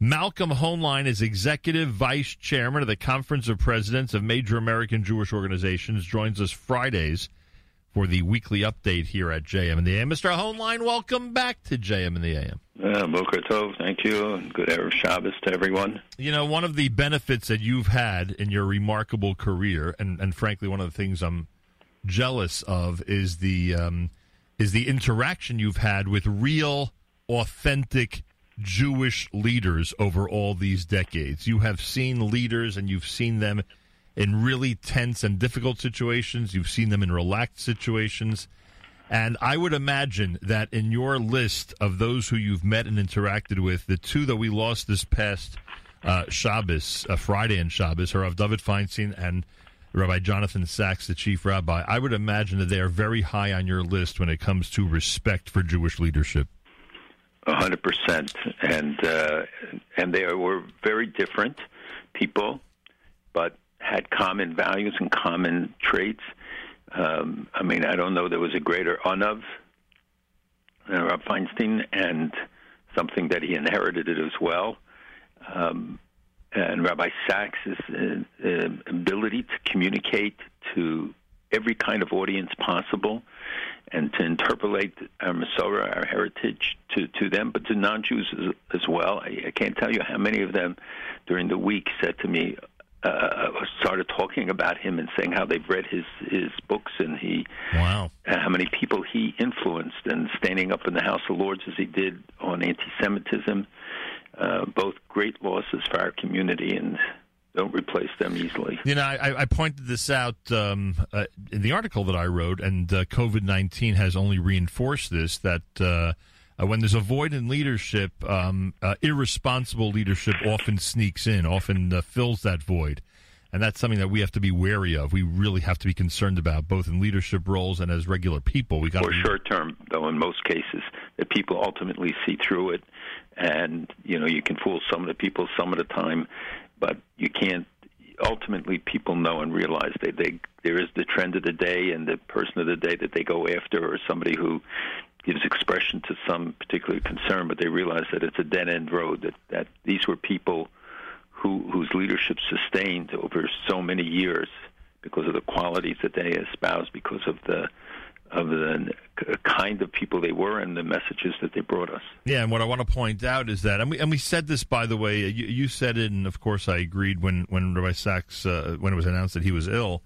Malcolm Hoenlein is executive vice chairman of the Conference of Presidents of Major American Jewish Organizations. Joins us Fridays for the weekly update here at JM in the AM. Mr. Hoenlein, welcome back to JM in the AM. Uh, Boker Tov, thank you, and good Erev Shabbos to everyone. You know, one of the benefits that you've had in your remarkable career, and, and frankly, one of the things I'm jealous of is the um, is the interaction you've had with real, authentic Jewish leaders over all these decades. You have seen leaders, and you've seen them in really tense and difficult situations. You've seen them in relaxed situations. And I would imagine that in your list of those who you've met and interacted with, the two that we lost this past uh, Shabbos, uh, Friday and Shabbos, are of David Feinstein and Rabbi Jonathan Sacks, the chief rabbi. I would imagine that they are very high on your list when it comes to respect for Jewish leadership. Hundred percent, and uh, and they were very different people, but had common values and common traits. Um, I mean, I don't know there was a greater anav than Rabbi Feinstein, and something that he inherited it as well. Um, and Rabbi Sacks' uh, uh, ability to communicate to every kind of audience possible and to interpolate our Masorah, our heritage, to, to them, but to non Jews as, as well. I, I can't tell you how many of them during the week said to me, uh, started talking about him and saying how they've read his his books and he wow and how many people he influenced and standing up in the House of Lords as he did on anti-Semitism, uh, both great losses for our community and don't replace them easily. You know, I, I pointed this out um, uh, in the article that I wrote, and uh, COVID nineteen has only reinforced this that. Uh, when there's a void in leadership, um, uh, irresponsible leadership often sneaks in, often uh, fills that void. And that's something that we have to be wary of. We really have to be concerned about, both in leadership roles and as regular people. We got or short term, though, in most cases, that people ultimately see through it, and you know you can fool some of the people some of the time, but you can't. Ultimately, people know and realize they, they there is the trend of the day and the person of the day that they go after, or somebody who gives expression to some particular concern, but they realize that it's a dead end road. That that these were people who whose leadership sustained over so many years because of the qualities that they espoused, because of the of the kind of people they were and the messages that they brought us. Yeah, and what I want to point out is that, and we and we said this by the way, you, you said it, and of course I agreed when when Rabbi Sacks uh, when it was announced that he was ill,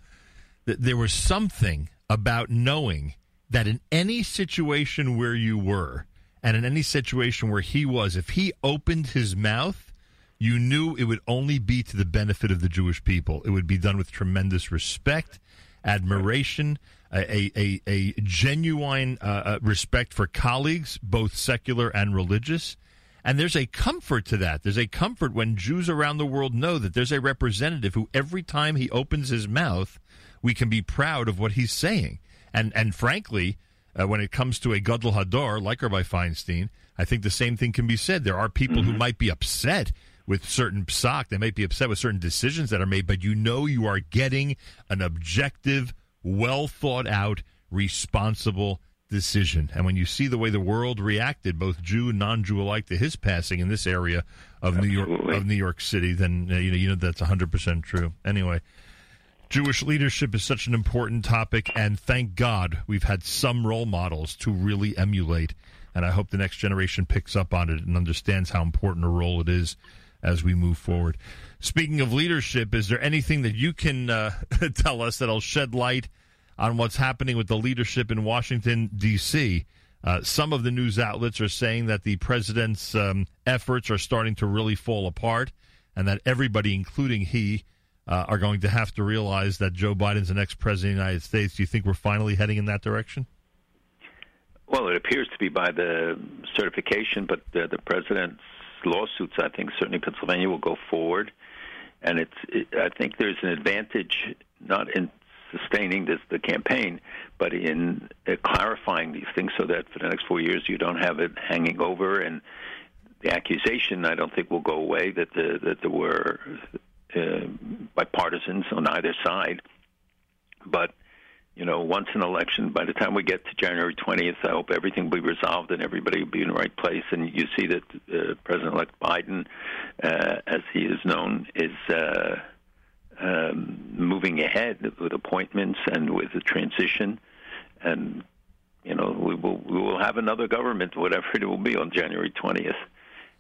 that there was something about knowing that in any situation where you were, and in any situation where he was, if he opened his mouth, you knew it would only be to the benefit of the Jewish people. It would be done with tremendous respect, admiration, a a, a genuine uh, uh, respect for colleagues, both secular and religious. And there's a comfort to that. There's a comfort when Jews around the world know that there's a representative who, every time he opens his mouth, we can be proud of what he's saying. And and frankly, uh, when it comes to a Gadol Hador like Rabbi Feinstein, I think the same thing can be said. There are people mm-hmm. who might be upset with certain psak, they might be upset with certain decisions that are made, but you know you are getting an objective, well thought out, responsible decision. And when you see the way the world reacted, both Jew and non-Jew alike, to his passing in this area of Absolutely. New York of New York City, then uh, you know you know that's hundred percent true. Anyway, Jewish leadership is such an important topic, and thank God we've had some role models to really emulate. And I hope the next generation picks up on it and understands how important a role it is as we move forward. Speaking of leadership, is there anything that you can uh, tell us that'll shed light on what's happening with the leadership in Washington, D.C.? Uh, some of the news outlets are saying that the president's um, efforts are starting to really fall apart and that everybody, including he, uh, are going to have to realize that Joe Biden's the next president of the United States. Do you think we're finally heading in that direction? Well, it appears to be by the certification, but the, the president's lawsuits, I think, certainly Pennsylvania will go forward. And it's, it, I think there's an advantage not in sustaining this the campaign, but in uh, clarifying these things so that for the next four years you don't have it hanging over and the accusation I don't think will go away that the, that there were uh, by partisans on either side. But you know, once an election, by the time we get to January 20th, I hope everything will be resolved and everybody will be in the right place. And you see that uh, President-elect Biden, uh, as he is known, is uh, um, moving ahead with appointments and with the transition. And you know, we will we will have another government, whatever it will be, on January 20th.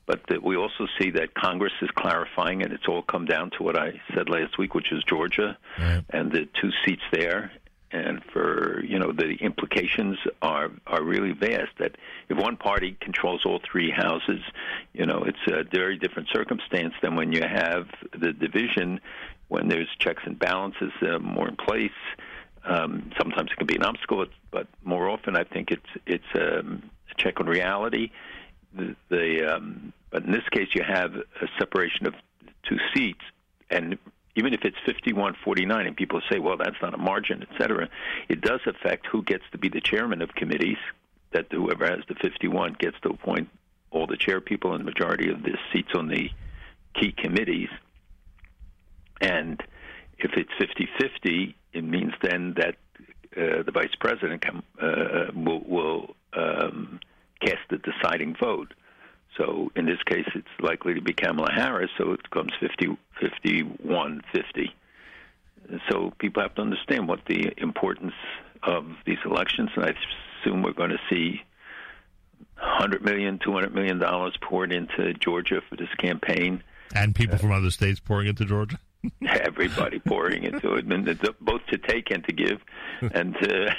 But the, we also see that Congress is clarifying, and it's all come down to what I said last week, which is Georgia Right. and the two seats there. And for you know, the implications are are really vast. That if one party controls all three houses, you know, it's a very different circumstance than when you have the division, when there's checks and balances uh, more in place. Um, sometimes it can be an obstacle, but more often I think it's it's um, a check on reality. The, the um, but in this case, you have a separation of two seats, and even if it's 51-49, and people say, "Well, that's not a margin," et cetera, it does affect who gets to be the chairman of committees. That whoever has the 51 gets to appoint all the chair people and majority of the seats on the key committees. And if it's 50-50, it means then that uh, the vice president can, uh, will, will um, cast the deciding vote. So in this case, it's likely to be Kamala Harris, so it becomes 50, 51 50. So people have to understand what the importance of these elections, and I assume we're going to see 100 million, 200 million dollars poured into Georgia for this campaign. And people uh, from other states pouring into Georgia. Everybody pouring into it, and it's both to take and to give, and uh,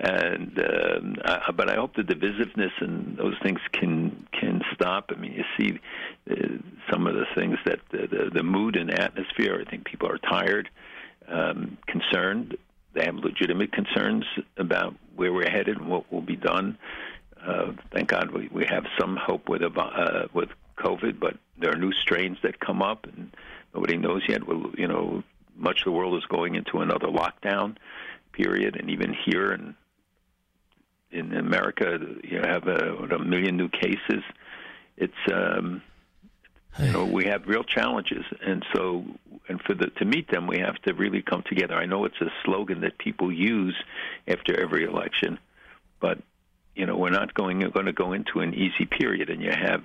and um, uh, but I hope the divisiveness and those things can can stop. I mean, you see uh, some of the things that the, the the mood and atmosphere. I think people are tired, um, concerned. They have legitimate concerns about where we're headed and what will be done. Uh, thank God we, we have some hope with uh, with COVID, but there are new strains that come up, and nobody knows yet. Well, you know, much of the world is going into another lockdown period, and even here in in America, you have a, a million new cases. It's um, you know we have real challenges, and so and for the to meet them, we have to really come together. I know it's a slogan that people use after every election, but you know we're not going going to go into an easy period, and you have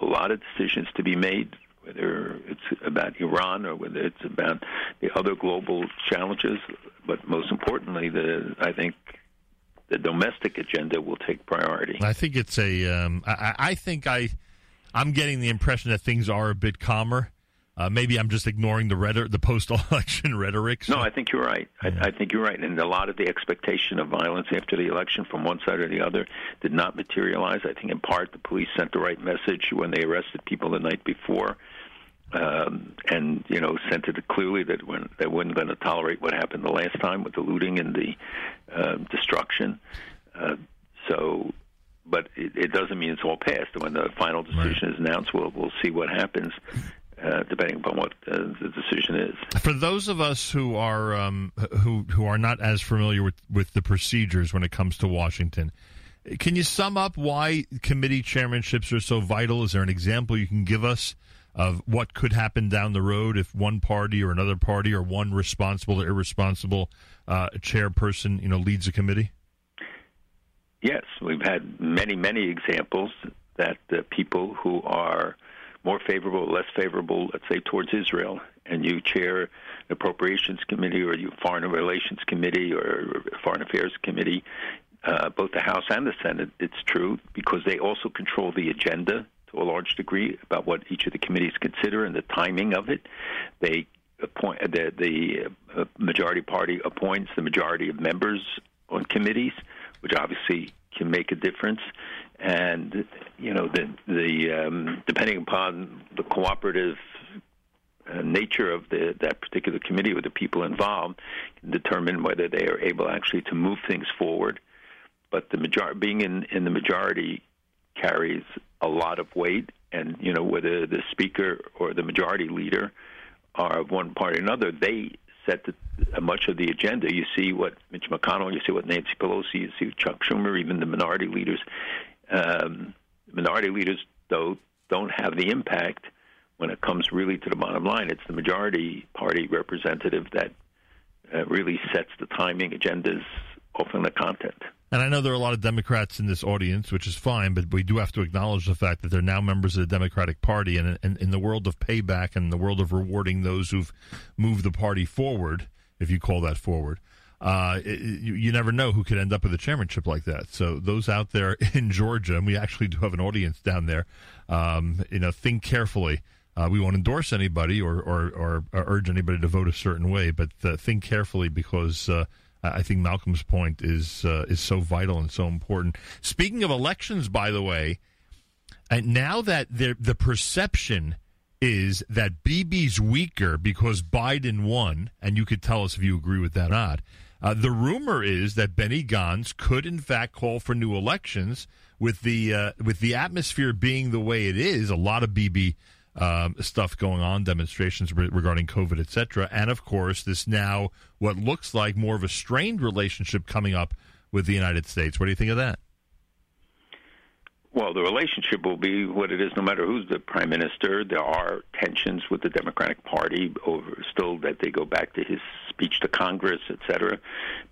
a lot of decisions to be made whether it's about Iran or whether it's about the other global challenges. But most importantly, the I think the domestic agenda will take priority. I think it's a. Um, I, I think I. I'm getting the impression that things are a bit calmer. Uh, maybe I'm just ignoring the rhetoric, the post-election rhetoric. So. No, I think you're right. Yeah. I, I, think you're right. And a lot of the expectation of violence after the election from one side or the other did not materialize. I think in part the police sent the right message when they arrested people the night before, um, and you know sent it clearly that when they weren't going to tolerate what happened the last time with the looting and the uh, destruction. Uh, so but it, it, doesn't mean it's all passed. When the final decision right. is announced, we'll we'll see what happens. Uh, depending upon what uh, the decision is. For those of us who are um, who who are not as familiar with, with the procedures when it comes to Washington, can you sum up why committee chairmanships are so vital? Is there an example you can give us of what could happen down the road if one party or another party or one responsible or irresponsible uh, chairperson you know leads a committee? Yes, we've had many many examples that uh, people who are more favorable, less favorable, let's say, towards Israel, and you chair an appropriations committee or you foreign relations committee or foreign affairs committee, uh, both the House and the Senate, it's true because they also control the agenda to a large degree about what each of the committees consider and the timing of it. They appoint the, the uh, majority party appoints the majority of members on committees, which obviously can make a difference and you know the the um, depending upon the cooperative uh, nature of the that particular committee or the people involved can determine whether they are able actually to move things forward. But the major being in in the majority carries a lot of weight, and you know whether the speaker or the majority leader are of one party or another, they set the, much of the agenda. You see what Mitch McConnell, you see what Nancy Pelosi, you see Chuck Schumer, even the minority leaders um, minority leaders, though, don't have the impact when it comes really to the bottom line. It's the majority party representative that uh, really sets the timing, agendas, often the content. And I know there are a lot of Democrats in this audience, which is fine, but we do have to acknowledge the fact that they're now members of the Democratic Party. And, in the world of payback and the world of rewarding those who've moved the party forward, if you call that forward, uh, it, you, you, never know who could end up with a chairmanship like that. So those out there in Georgia, and we actually do have an audience down there, um, you know, think carefully. Uh, we won't endorse anybody or, or, or, urge anybody to vote a certain way, but uh, think carefully because uh, I think Malcolm's point is uh, is so vital and so important. Speaking of elections, by the way, and now that the perception is that Bibi's weaker because Biden won, and you could tell us if you agree with that or not. Uh, the rumor is that Benny Gantz could, in fact, call for new elections. With the uh, with the atmosphere being the way it is, a lot of Bibi um, stuff going on, demonstrations re- regarding COVID, etc., and of course, this now what looks like more of a strained relationship coming up with the United States. What do you think of that? Well, the relationship will be what it is no matter who's the prime minister. There are tensions with the Democratic Party over still that they go back to his speech to Congress, et cetera.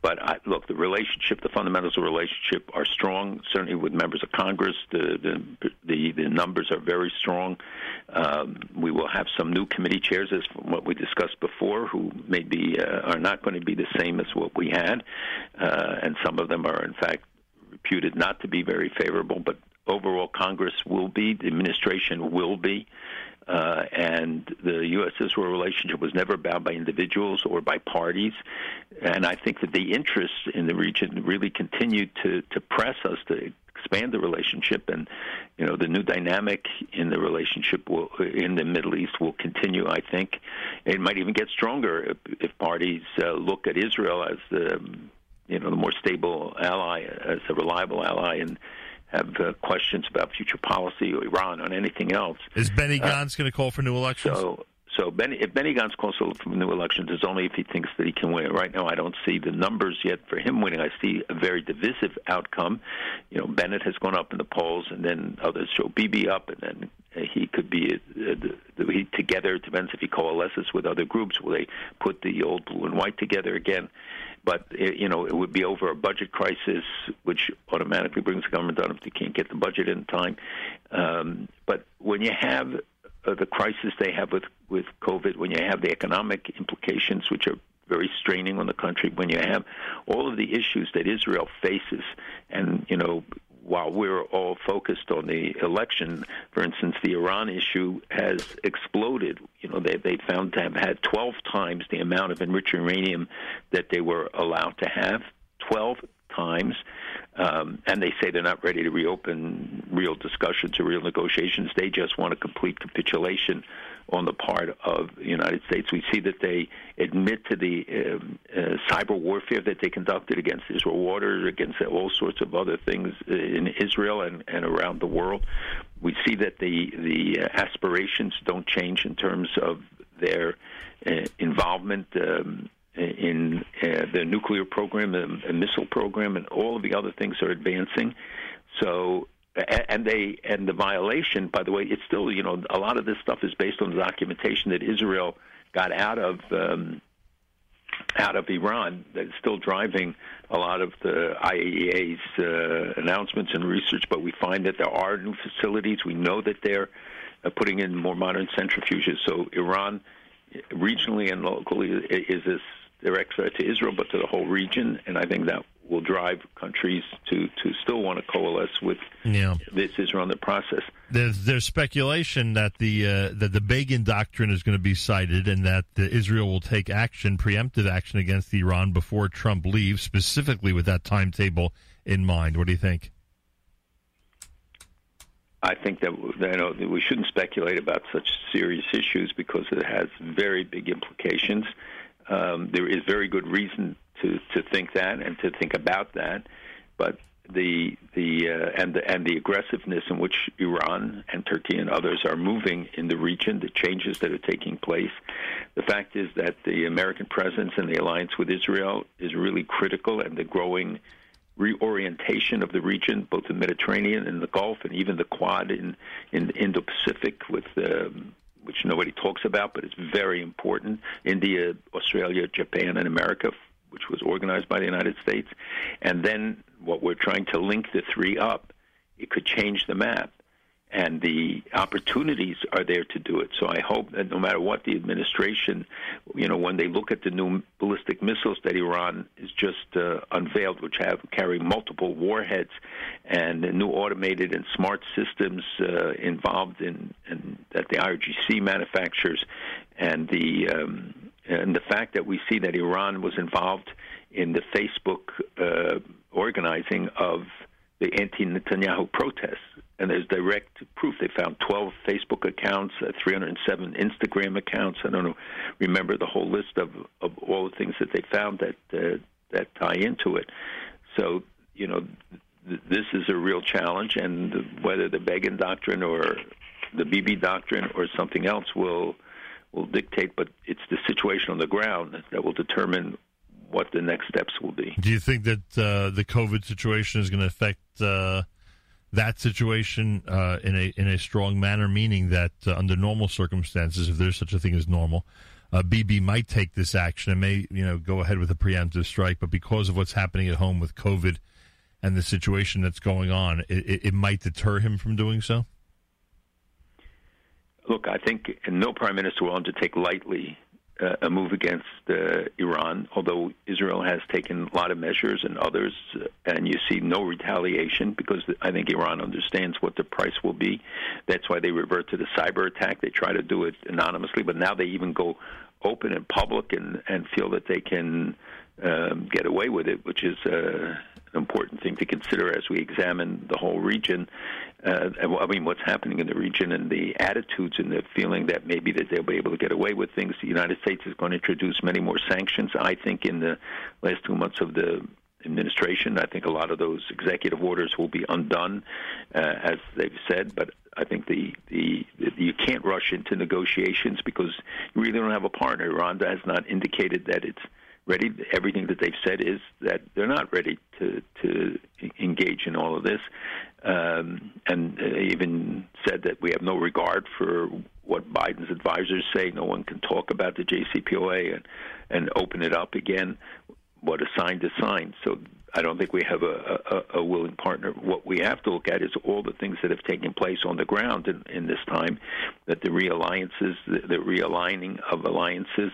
But I, look, the relationship, the fundamentals of the relationship are strong. Certainly with members of Congress, the the the, the numbers are very strong. Um, we will have some new committee chairs, as what we discussed before, who maybe uh, are not going to be the same as what we had, uh, and some of them are in fact reputed not to be very favorable, but overall Congress will be, the administration will be. Uh, and the U.S. Israel relationship was never bound by individuals or by parties. And I think that the interests in the region really continued to, to press us to expand the relationship. And, you know, the new dynamic in the relationship will, in the Middle East will continue, I think. It might even get stronger if, if parties uh, look at Israel as the, you know, the more stable ally, as a reliable ally. And, have uh, questions about future policy or Iran or anything else. Is Benny uh, Gantz going to call for new elections? So, so Benny, if Benny Gantz calls for new elections, it's only if he thinks that he can win. Right now, I don't see the numbers yet for him winning. I see a very divisive outcome. You know, Bennett has gone up in the polls, and then others show Bibi up, and then he could be uh, the, he, together. It depends if he coalesces with other groups. Will they put the old blue and white together again? But it, you know it would be over a budget crisis, which automatically brings the government down if they can't get the budget in time. Um, but when you have uh, the crisis they have with with COVID, when you have the economic implications, which are very straining on the country, when you have all of the issues that Israel faces, and you know while we're all focused on the election, for instance, the Iran issue has exploded. You know, they they found to have had 12 times the amount of enriched uranium that they were allowed to have. 12 times. Um, and they say they're not ready to reopen real discussions or real negotiations. They just want a complete capitulation on the part of the United States. We see that they admit to the um, uh, cyber warfare that they conducted against Israel waters, against all sorts of other things in Israel and, and around the world. We see that the the aspirations don't change in terms of their uh, involvement um, in uh, the nuclear program and missile program, and all of the other things are advancing. So and they and the violation by the way it's still you know a lot of this stuff is based on the documentation that Israel got out of um, out of Iran that's still driving a lot of the IAEA's uh, announcements and research but we find that there are new facilities. We know that they're uh, putting in more modern centrifuges. So Iran regionally and locally is this direct threat to Israel but to the whole region and I think that will drive countries to, to still want to coalesce with yeah. this Israel in the process. There's there's speculation that the uh, that the Begin doctrine is going to be cited, and that uh, Israel will take action, preemptive action against Iran before Trump leaves, specifically with that timetable in mind. What do you think? I think that you know we shouldn't speculate about such serious issues because it has very big implications. Um, there is very good reason to to think that and to think about that, but the the uh, and the and the aggressiveness in which Iran and Turkey and others are moving in the region, the changes that are taking place. The fact is that the American presence and the alliance with Israel is really critical, and the growing reorientation of the region, both the Mediterranean and the Gulf, and even the Quad in in Indo-Pacific, with um, which nobody talks about, but it's very important. India, Australia, Japan, and America, which was organized by the United States. And then what we're trying to link the three up, it could change the map and the opportunities are there to do it. So I hope that no matter what the administration, you know, when they look at the new ballistic missiles that Iran is just uh, unveiled, which have carry multiple warheads and new automated and smart systems uh, involved in, in, that the IRGC manufactures, and the um, and the fact that we see that Iran was involved in the Facebook uh, organizing of the anti-Netanyahu protests and there's direct proof. They found 12 Facebook accounts, uh, 307 Instagram accounts. I don't know, remember the whole list of, of all the things that they found that uh, that tie into it. So you know, th- this is a real challenge, and whether the Begin doctrine or the Bibi doctrine or something else will will dictate. But it's the situation on the ground that will determine what the next steps will be. Do you think that uh, the COVID situation is going to affect? Uh that situation uh, in a in a strong manner, meaning that uh, under normal circumstances, if there's such a thing as normal, uh, Bibi might take this action and may you know go ahead with a preemptive strike. But because of what's happening at home with COVID and the situation that's going on, it, it might deter him from doing so. Look, I think no prime minister will undertake lightly uh, a move against uh, Iran, although Israel has taken a lot of measures and others, uh, and you see no retaliation because I think Iran understands what the price will be. That's why they revert to the cyber attack. They try to do it anonymously, but now they even go open and public and, and feel that they can um, get away with it, which is uh, important thing to consider as we examine the whole region. Uh, I mean, what's happening in the region and the attitudes and the feeling that maybe that they'll be able to get away with things. The United States is going to introduce many more sanctions. I think in the last two months of the administration, I think a lot of those executive orders will be undone, uh, as they've said. But I think the, the, the you can't rush into negotiations because you really don't have a partner. Rwanda has not indicated that it's ready. Everything that they've said is that they're not ready to to engage in all of this, um, and even said that we have no regard for what Biden's advisors say. No one can talk about the JCPOA and and open it up again. What a sign to sign. So I don't think we have a, a, a, willing partner. What we have to look at is all the things that have taken place on the ground in, in this time, that the realliances, the, the realigning of alliances,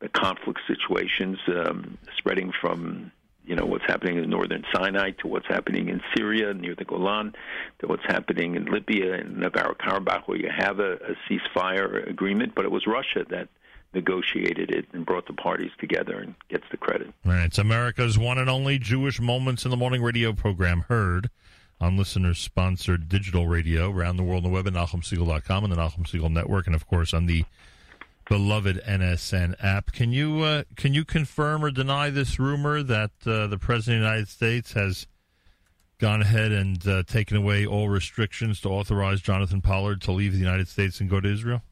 the conflict situations um, spreading from you know what's happening in northern Sinai to what's happening in Syria near the Golan to what's happening in Libya and Nagorno-Karabakh, where you have a, a ceasefire agreement, but it was Russia that negotiated it and brought the parties together and gets the credit. All right. It's America's one and only Jewish Moments in the Morning radio program heard on listeners sponsored digital radio around the world on the web at NachumSegal.com and the Nachum Segal Network, and of course on the beloved NSN app. Can you uh, can you confirm or deny this rumor that uh, the President of the United States has gone ahead and uh, taken away all restrictions to authorize Jonathan Pollard to leave the United States and go to Israel?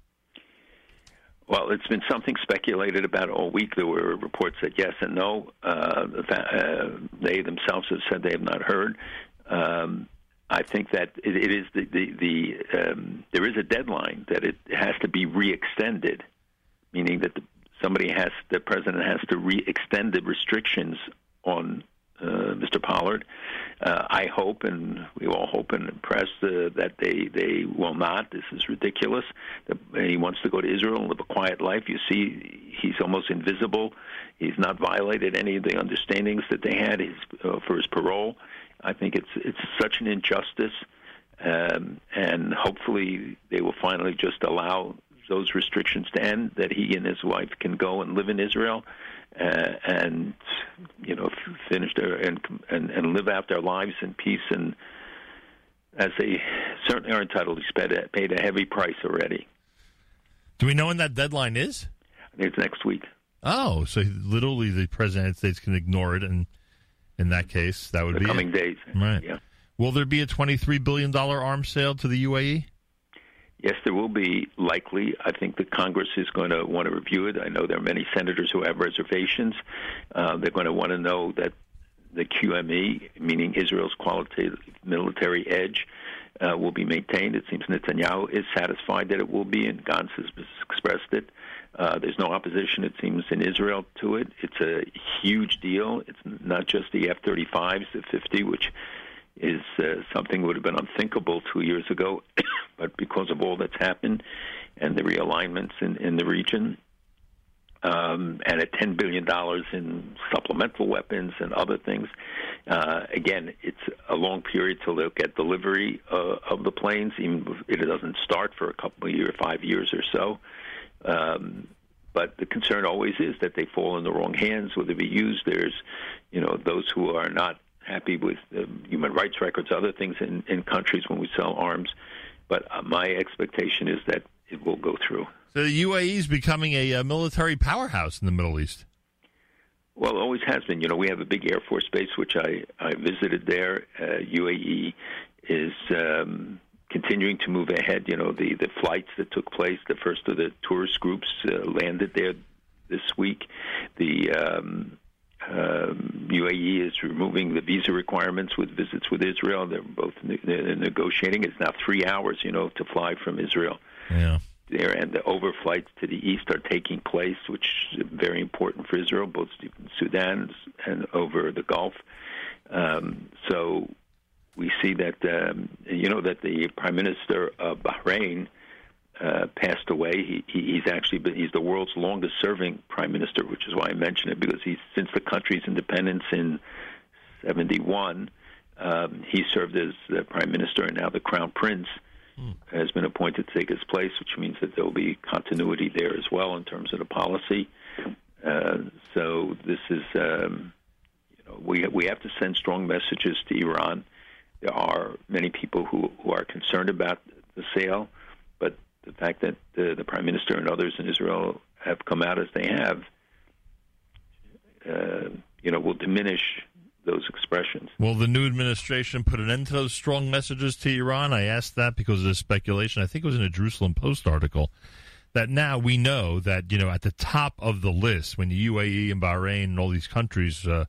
Well, it's been something speculated about all week. There were reports that yes and no. Uh, uh, they themselves have said they have not heard. Um, I think that it, it is the the, the um, there is a deadline that it has to be re-extended, meaning that the, somebody has the president has to re-extend the restrictions on uh, Mr. Pollard. Uh, I hope, and we all hope and press uh, that they they will not. This is ridiculous. He wants to go to Israel and live a quiet life. You see, he's almost invisible. He's not violated any of the understandings that they had his, uh, for his parole. I think it's it's such an injustice, um, and hopefully they will finally just allow those restrictions to end. That he and his wife can go and live in Israel uh, and you know finish their and, and and live out their lives in peace and as they certainly are entitled to paid a, paid a heavy price already. Do we know when that deadline is? I think it's next week. Oh, so literally the president of the States can ignore it, and in that case, that would the be coming it. days. Right. Yeah. Will there be a twenty-three billion dollar arms sale to the UAE? Yes, there will be likely. I think the Congress is going to want to review it. I know there are many senators who have reservations. Uh, they're going to want to know that the QME, meaning Israel's qualitative military edge, uh, will be maintained. It seems Netanyahu is satisfied that it will be, and Gantz has expressed it. Uh, there's no opposition, it seems, in Israel to it. It's a huge deal. It's not just the F-35s, the 50, which is uh, something would have been unthinkable two years ago, but because of all that's happened and the realignments in, in the region, um, and at $10 billion in supplemental weapons and other things. Uh, again, it's a long period till they'll get delivery uh, of the planes, even if it doesn't start for a couple of years, five years or so. Um, but the concern always is that they fall in the wrong hands, whether they be used. There's, you know, those who are not happy with um, human rights records, other things in, in countries when we sell arms. But uh, my expectation is that it will go through. So the UAE is becoming a, a military powerhouse in the Middle East. Well, it always has been. You know, we have a big Air Force base, which I, I visited there. Uh, UAE is um, continuing to move ahead. You know, the, the flights that took place, the first of the tourist groups uh, landed there this week. The um, um, UAE is removing the visa requirements with visits with Israel. They're both ne- they're negotiating. It's now three hours, you know, to fly from Israel. Yeah. There and the overflights to the east are taking place, which is very important for Israel, both Sudan and over the Gulf. Um, so we see that um, you know that the prime minister of Bahrain uh, passed away. He, he, he's actually been, he's the world's longest serving prime minister, which is why I mention it because he's since the country's independence in '71. Um, he served as the prime minister, and now the crown prince mm. has been appointed to take his place, which means that there will be continuity there as well in terms of the policy. Uh, so this is, um, you know, we we have to send strong messages to Iran. There are many people who who are concerned about the sale, the fact that the, the prime minister and others in Israel have come out as they have, uh, you know, will diminish those expressions. Will the new administration put an end to those strong messages to Iran? I asked that because of the speculation. I think it was in a Jerusalem Post article that now we know that you know at the top of the list when the UAE and Bahrain and all these countries uh,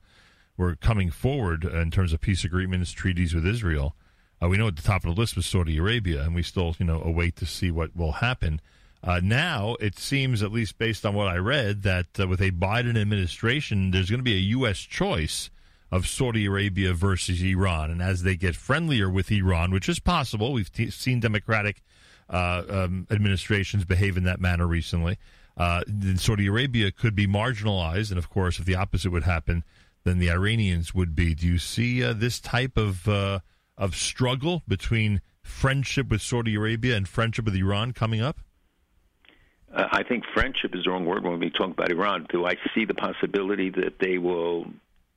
were coming forward in terms of peace agreements, treaties with Israel. Uh, we know at the top of the list was Saudi Arabia, and we still you know await to see what will happen. Uh, now it seems, at least based on what I read, that uh, with a Biden administration, there's going to be a U.S. choice of Saudi Arabia versus Iran. And as they get friendlier with Iran, which is possible, we've t- seen Democratic uh, um, administrations behave in that manner recently. Uh, then Saudi Arabia could be marginalized, and of course, if the opposite would happen, then the Iranians would be. Do you see uh, this type of of struggle between friendship with Saudi Arabia and friendship with Iran coming up? Uh, I think friendship is the wrong word when we talk about Iran. Do I see the possibility that they will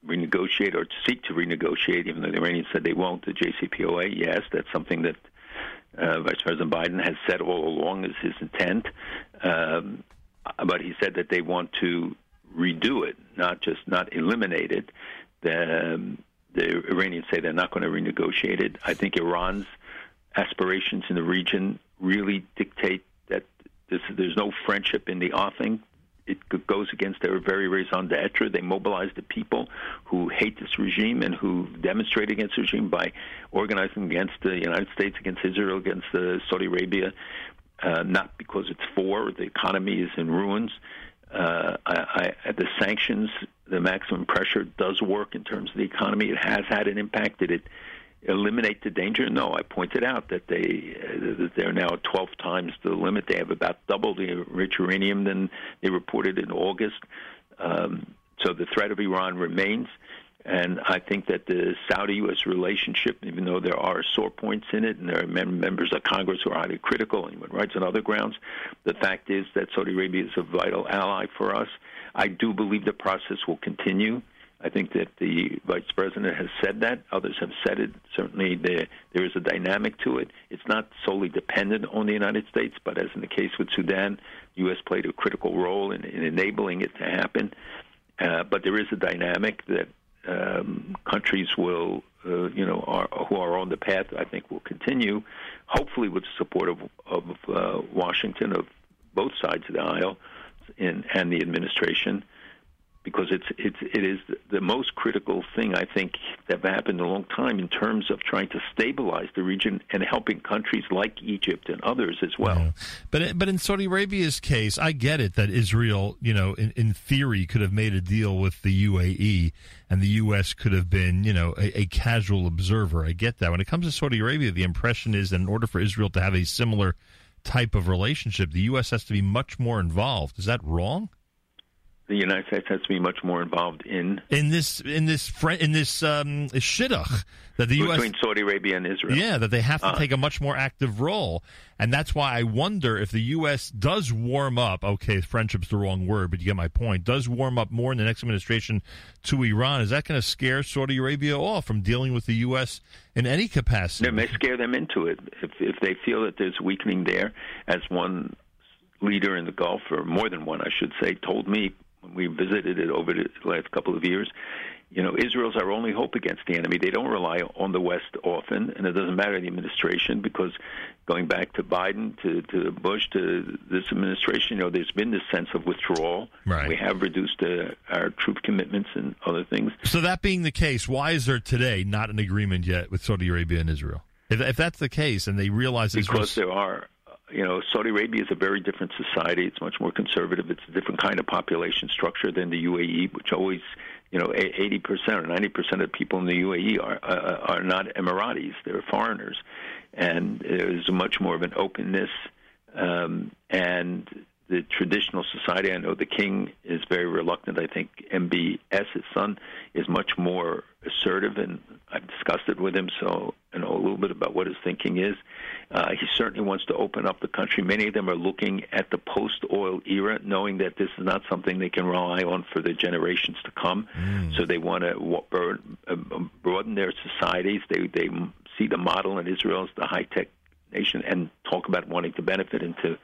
renegotiate or seek to renegotiate, even though the Iranians said they won't, the JCPOA. Yes, that's something that uh, Vice President Biden has said all along is his intent. Um, but he said that they want to redo it, not just not eliminate it. Um, the Iranians say they're not going to renegotiate it. I think Iran's aspirations in the region really dictate that this, there's no friendship in the offing it goes against their very raison d'etre. They mobilize the people who hate this regime and who demonstrate against the regime by organizing against the United States, against Israel, against uh, Saudi Arabia, uh, not because it's for. The economy is in ruins. Uh, I, I, the sanctions, the maximum pressure does work in terms of the economy. It has had an impact. Did it eliminate the danger? No, I pointed out that they uh, that they're now 12 times the limit. They have about double the enriched uranium than they reported in August. Um, so the threat of Iran remains. And I think that the Saudi-U.S. relationship, even though there are sore points in it, and there are mem- members of Congress who are highly critical on human rights and other grounds, the fact is that Saudi Arabia is a vital ally for us. I do believe the process will continue. I think that the vice president has said that. Others have said it. Certainly, there there is a dynamic to it. It's not solely dependent on the United States, but as in the case with Sudan, the U.S. played a critical role in, in enabling it to happen. Uh, but there is a dynamic that um, countries will, uh, you know, are, who are on the path, I think, will continue. Hopefully, with the support of, of uh, Washington, of both sides of the aisle, in, and the administration because it's it's it is the most critical thing I think that happened in a long time in terms of trying to stabilize the region and helping countries like Egypt and others as well. Yeah. But but in Saudi Arabia's case, I get it that Israel, you know, in, in theory, could have made a deal with the UAE, and the U.S. could have been, you know, a, a casual observer. I get that. When it comes to Saudi Arabia, the impression is that in order for Israel to have a similar type of relationship, the U.S. has to be much more involved. Is that wrong? The United States has to be much more involved in in this in this in this um, shidduch that the U.S. between Saudi Arabia and Israel. Yeah, that they have to uh, take a much more active role, and that's why I wonder if the U.S. does warm up. Okay, friendship's the wrong word, but you get my point. Does warm up more in the next administration to Iran? Is that going to scare Saudi Arabia off from dealing with the U.S. in any capacity? It may scare them into it if if they feel that there's weakening there, as one leader in the Gulf, or more than one, I should say, told me when we visited it over the last couple of years, you know, Israel's our only hope against the enemy. They don't rely on the West often, and it doesn't matter the administration because going back to Biden to, to Bush to this administration, you know, there's been this sense of withdrawal. Right. We have reduced uh, our troop commitments and other things. So that being the case, why is there today not an agreement yet with Saudi Arabia and Israel? If, if that's the case, and they realize because there are you know, Saudi Arabia is a very different society. It's much more conservative. It's a different kind of population structure than the UAE, which always, you know, 80% or 90% of people in the UAE are uh, are not Emiratis. They're foreigners, and there's much more of an openness. Um, and the traditional society, I know the king is very reluctant. I think MBS, his son, is much more assertive, and I've discussed it with him, so I know a little bit about what his thinking is. Uh, he certainly wants to open up the country. Many of them are looking at the post-oil era, knowing that this is not something they can rely on for the generations to come. Mm. So they want to uh, broaden their societies. They they see the model in Israel as the high-tech nation and talk about wanting to benefit and to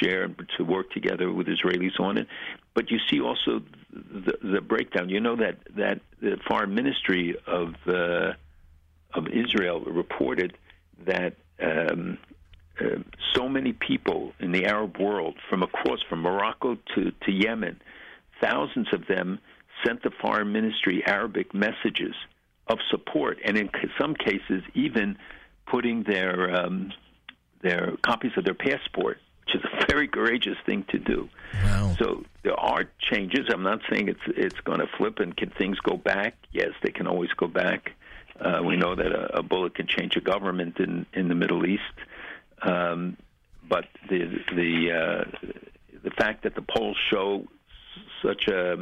share and to work together with Israelis on it. But you see also the, the breakdown. You know that that the foreign ministry of uh, of Israel reported that. Um, uh, so many people in the Arab world from across from Morocco to, to Yemen, thousands of them sent the foreign ministry Arabic messages of support, and in some cases, even putting their um, their copies of their passport, which is a very courageous thing to do. Wow. So there are changes. I'm not saying it's it's going to flip and can things go back. Yes, they can always go back. Uh, we know that a, a bullet can change a government in in the Middle East. Um, but the the uh, the fact that the polls show such a,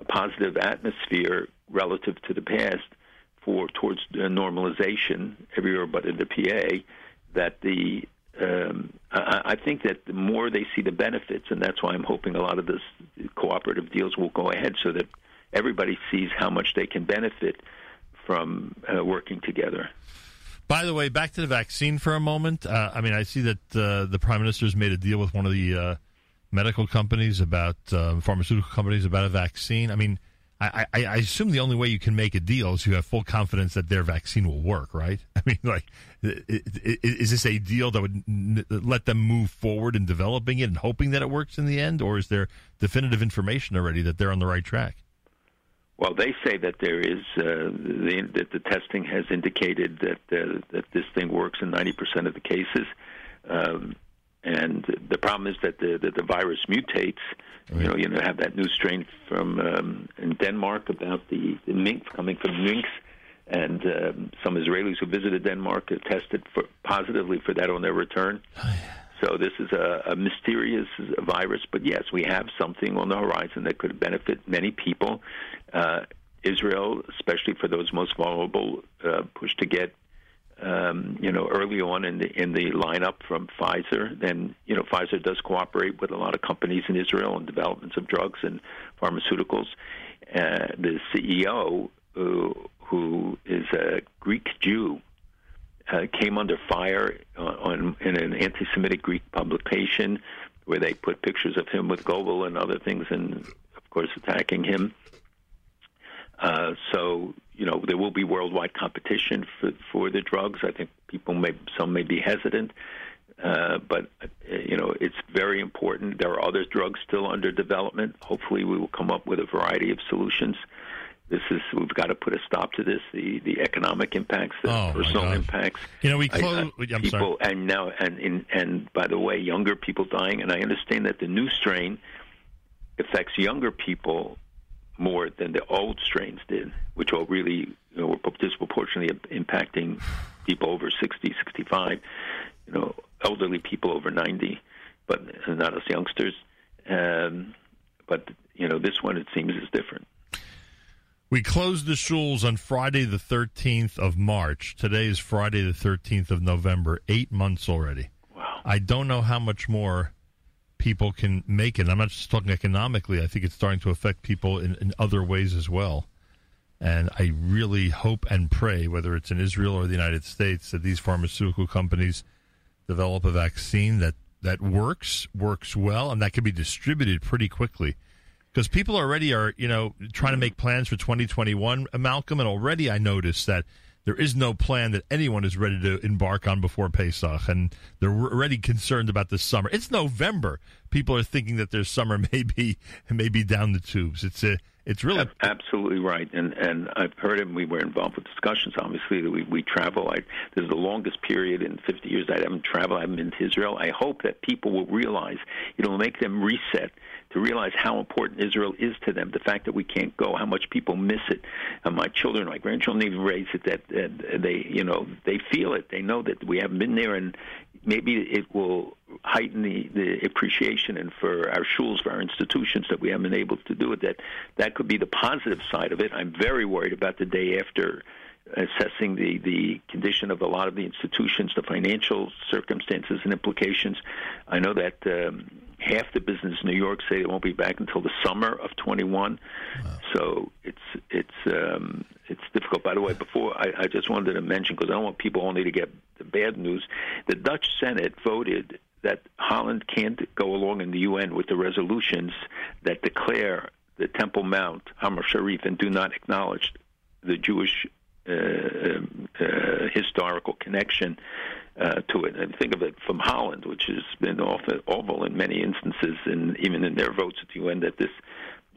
a positive atmosphere relative to the past for towards normalization everywhere but in the PA, that the um, I, I think that the more they see the benefits, and that's why I'm hoping a lot of this cooperative deals will go ahead, so that everybody sees how much they can benefit from uh, working together. By the way, back to the vaccine for a moment. Uh, I mean, I see that uh, the prime minister's made a deal with one of the uh, medical companies about uh, pharmaceutical companies about a vaccine. I mean, I, I, I, assume the only way you can make a deal is you have full confidence that their vaccine will work, right? I mean, like, is this a deal that would let them move forward in developing it and hoping that it works in the end, or is there definitive information already that they're on the right track? Well, they say that there is uh, the, that the testing has indicated that uh, that this thing works in ninety percent of the cases. Um, and the problem is that the that the virus mutates. Right. You know, you know, have that new strain from um, in Denmark about the, the minks coming from minks, and um, some Israelis who visited Denmark tested for, positively for that on their return. Oh, so this is a, a mysterious virus, but yes, we have something on the horizon that could benefit many people. Uh, Israel, especially for those most vulnerable, uh, pushed to get um, you know, early on in the in the lineup from Pfizer. Then you know, Pfizer does cooperate with a lot of companies in Israel on developments of drugs and pharmaceuticals. Uh, the CEO, who, who is a Greek Jew, uh, came under fire on, on in an anti-Semitic Greek publication where they put pictures of him with Goebel and other things, and of course attacking him. Uh, so you know there will be worldwide competition for for the drugs. I think people may some may be hesitant. Uh, but uh, you know it's very important. There are other drugs still under development. Hopefully, we will come up with a variety of solutions. This is we've got to put a stop to this. The the economic impacts, the Oh, personal impacts. You know, we I- I- close. I'm people sorry. and now and in, and by the way, younger people dying. And I understand that the new strain affects younger people more than the old strains did, which are really you know, were disproportionately impacting people over 60, 65, you know, elderly people over 90, but not us youngsters. Um, but you know, this one it seems is different. We closed the schools on Friday, the 13th of March. Today is Friday, the 13th of November. Eight months already. Wow. I don't know how much more people can make it. I'm not just talking economically. I think it's starting to affect people in, in other ways as well. And I really hope and pray, whether it's in Israel or the United States, that these pharmaceutical companies develop a vaccine that, that works, works well, and that can be distributed pretty quickly. Because people already are, you know, trying to make plans for 2021, Malcolm, and already I noticed that there is no plan that anyone is ready to embark on before Pesach, and they're already concerned about the summer. It's November. People are thinking that their summer may be may be down the tubes. It's a, it's really Absolutely right, and and I've heard him. We were involved with discussions. Obviously, that we we travel. I, this is the longest period in 50 years I haven't traveled. I haven't been to Israel. I hope that people will realize it'll make them reset to realize how important Israel is to them. The fact that we can't go, how much people miss it. And my children, my grandchildren, even raise it that, that they you know they feel it. They know that we haven't been there, and maybe it will heighten the, the appreciation and for our schools, for our institutions that we haven't been able to do it. That that could be the positive side of it. I'm very worried about the day after assessing the, the condition of a lot of the institutions, the financial circumstances and implications. I know that um, half the business in New York say it won't be back until the summer of 21. So it's it's um, it's difficult. By the way, before I, I just wanted to mention because I don't want people only to get the bad news. The Dutch Senate voted that Holland can't go along in the UN with the resolutions that declare the Temple Mount, Haram Sharif, and do not acknowledge the Jewish uh, uh, historical connection uh, to it. And think of it from Holland, which has been awful, in many instances, and even in their votes at the UN, that this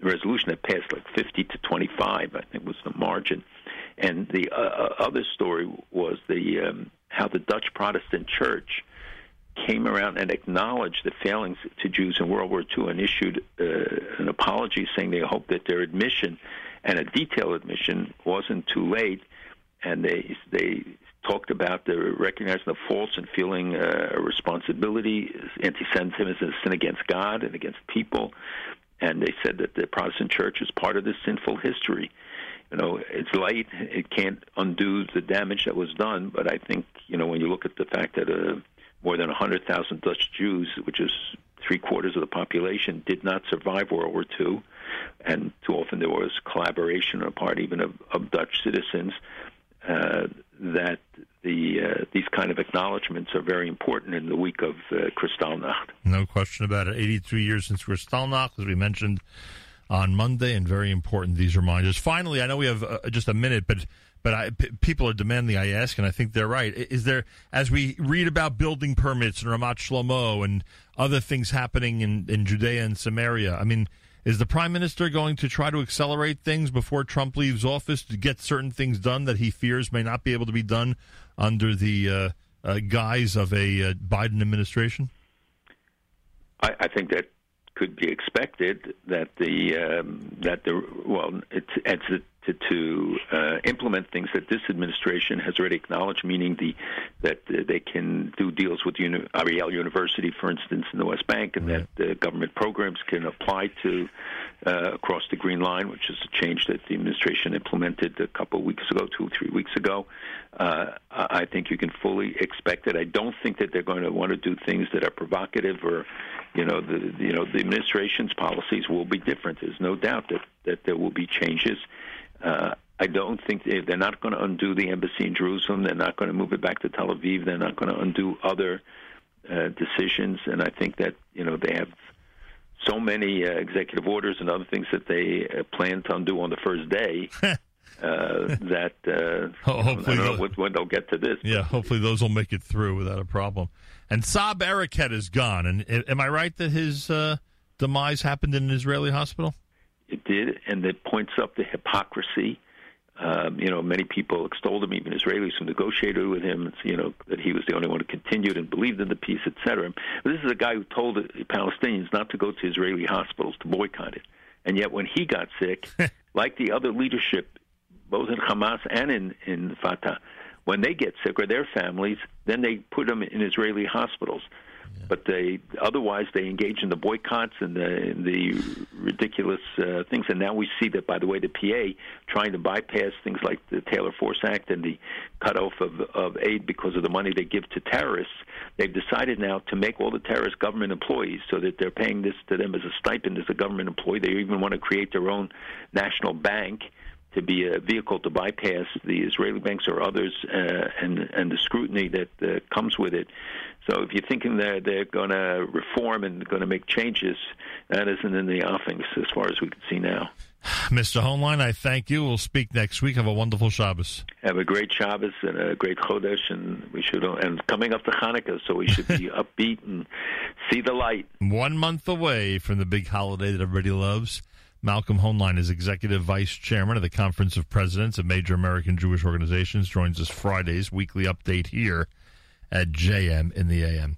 resolution that passed like 50 to 25, I think was the margin. And the uh, other story was the um, how the Dutch Protestant Church came around and acknowledged the failings to Jews in World War II and issued uh, an apology saying they hoped that their admission and a detailed admission wasn't too late. And they they talked about the recognizing the faults and feeling uh, a responsibility. Anti-Semitism is a sin against God and against people. And they said that the Protestant Church is part of this sinful history. You know, it's late; it can't undo the damage that was done. But I think you know when you look at the fact that uh, more than 100,000 Dutch Jews, which is three quarters of the population, did not survive World War II, and too often there was collaboration on the part even of, of Dutch citizens. Uh, that the uh, these kind of acknowledgments are very important in the week of uh, Kristallnacht. No question about it. 82 years since Kristallnacht, as we mentioned on Monday, and very important these reminders. Finally, I know we have uh, just a minute, but but I, p- people are demanding I ask, and I think they're right. Is there, as we read about building permits and Ramat Shlomo and other things happening in, in Judea and Samaria, I mean, is the prime minister going to try to accelerate things before Trump leaves office to get certain things done that he fears may not be able to be done under the uh, uh, guise of a uh, Biden administration? I, I think that could be expected that the um, that the well it's it's to, to uh, implement things that this administration has already acknowledged, meaning the that uh, they can do deals with uni- Ariel University, for instance, in the West Bank, and Right. that uh, government programs can apply to uh, across the Green Line, which is a change that the administration implemented a couple of weeks ago, two or three weeks ago. Uh, I I think you can fully expect it. I don't think that they're going to want to do things that are provocative or, you know, the you know the administration's policies will be different. There's no doubt that that there will be changes. Uh, I don't think they, they're not going to undo the embassy in Jerusalem. They're not going to move it back to Tel Aviv. They're not going to undo other uh, decisions. And I think that you know they have so many uh, executive orders and other things that they uh, plan to undo on the first day. uh, that uh, hopefully I don't know when they'll get to this. Yeah, hopefully those will make it through without a problem. And Saeb Erekat is gone. And am I right that his uh, demise happened in an Israeli hospital? It did, and it points up the hypocrisy. Um, you know, many people extolled him, even Israelis who negotiated with him. You know that he was the only one who continued and believed in the peace, etc. This is a guy who told the Palestinians not to go to Israeli hospitals to boycott it, and yet when he got sick, like the other leadership, both in Hamas and in in Fatah, when they get sick or their families, then they put them in Israeli hospitals. But they otherwise they engage in the boycotts and the, in the ridiculous uh, things. And now we see that, by the way, the PA trying to bypass things like the Taylor Force Act and the cutoff of, of aid because of the money they give to terrorists. They've decided now to make all the terrorist government employees so that they're paying this to them as a stipend as a government employee. They even want to create their own national bank to be a vehicle to bypass the Israeli banks or others uh, and and the scrutiny that uh, comes with it. So if you're thinking that they're going to reform and going to make changes, that isn't in the offings as far as we can see now. Mr. Hoenlein, I thank you. We'll speak next week. Have a wonderful Shabbos. Have a great Shabbos and a great Chodesh, and we should and coming up to Hanukkah, so we should be upbeat and see the light. One month away from the big holiday that everybody loves. Malcolm Hoenlein is Executive Vice Chairman of the Conference of Presidents of Major American Jewish Organizations. Joins us Fridays, weekly update here at JM in the AM.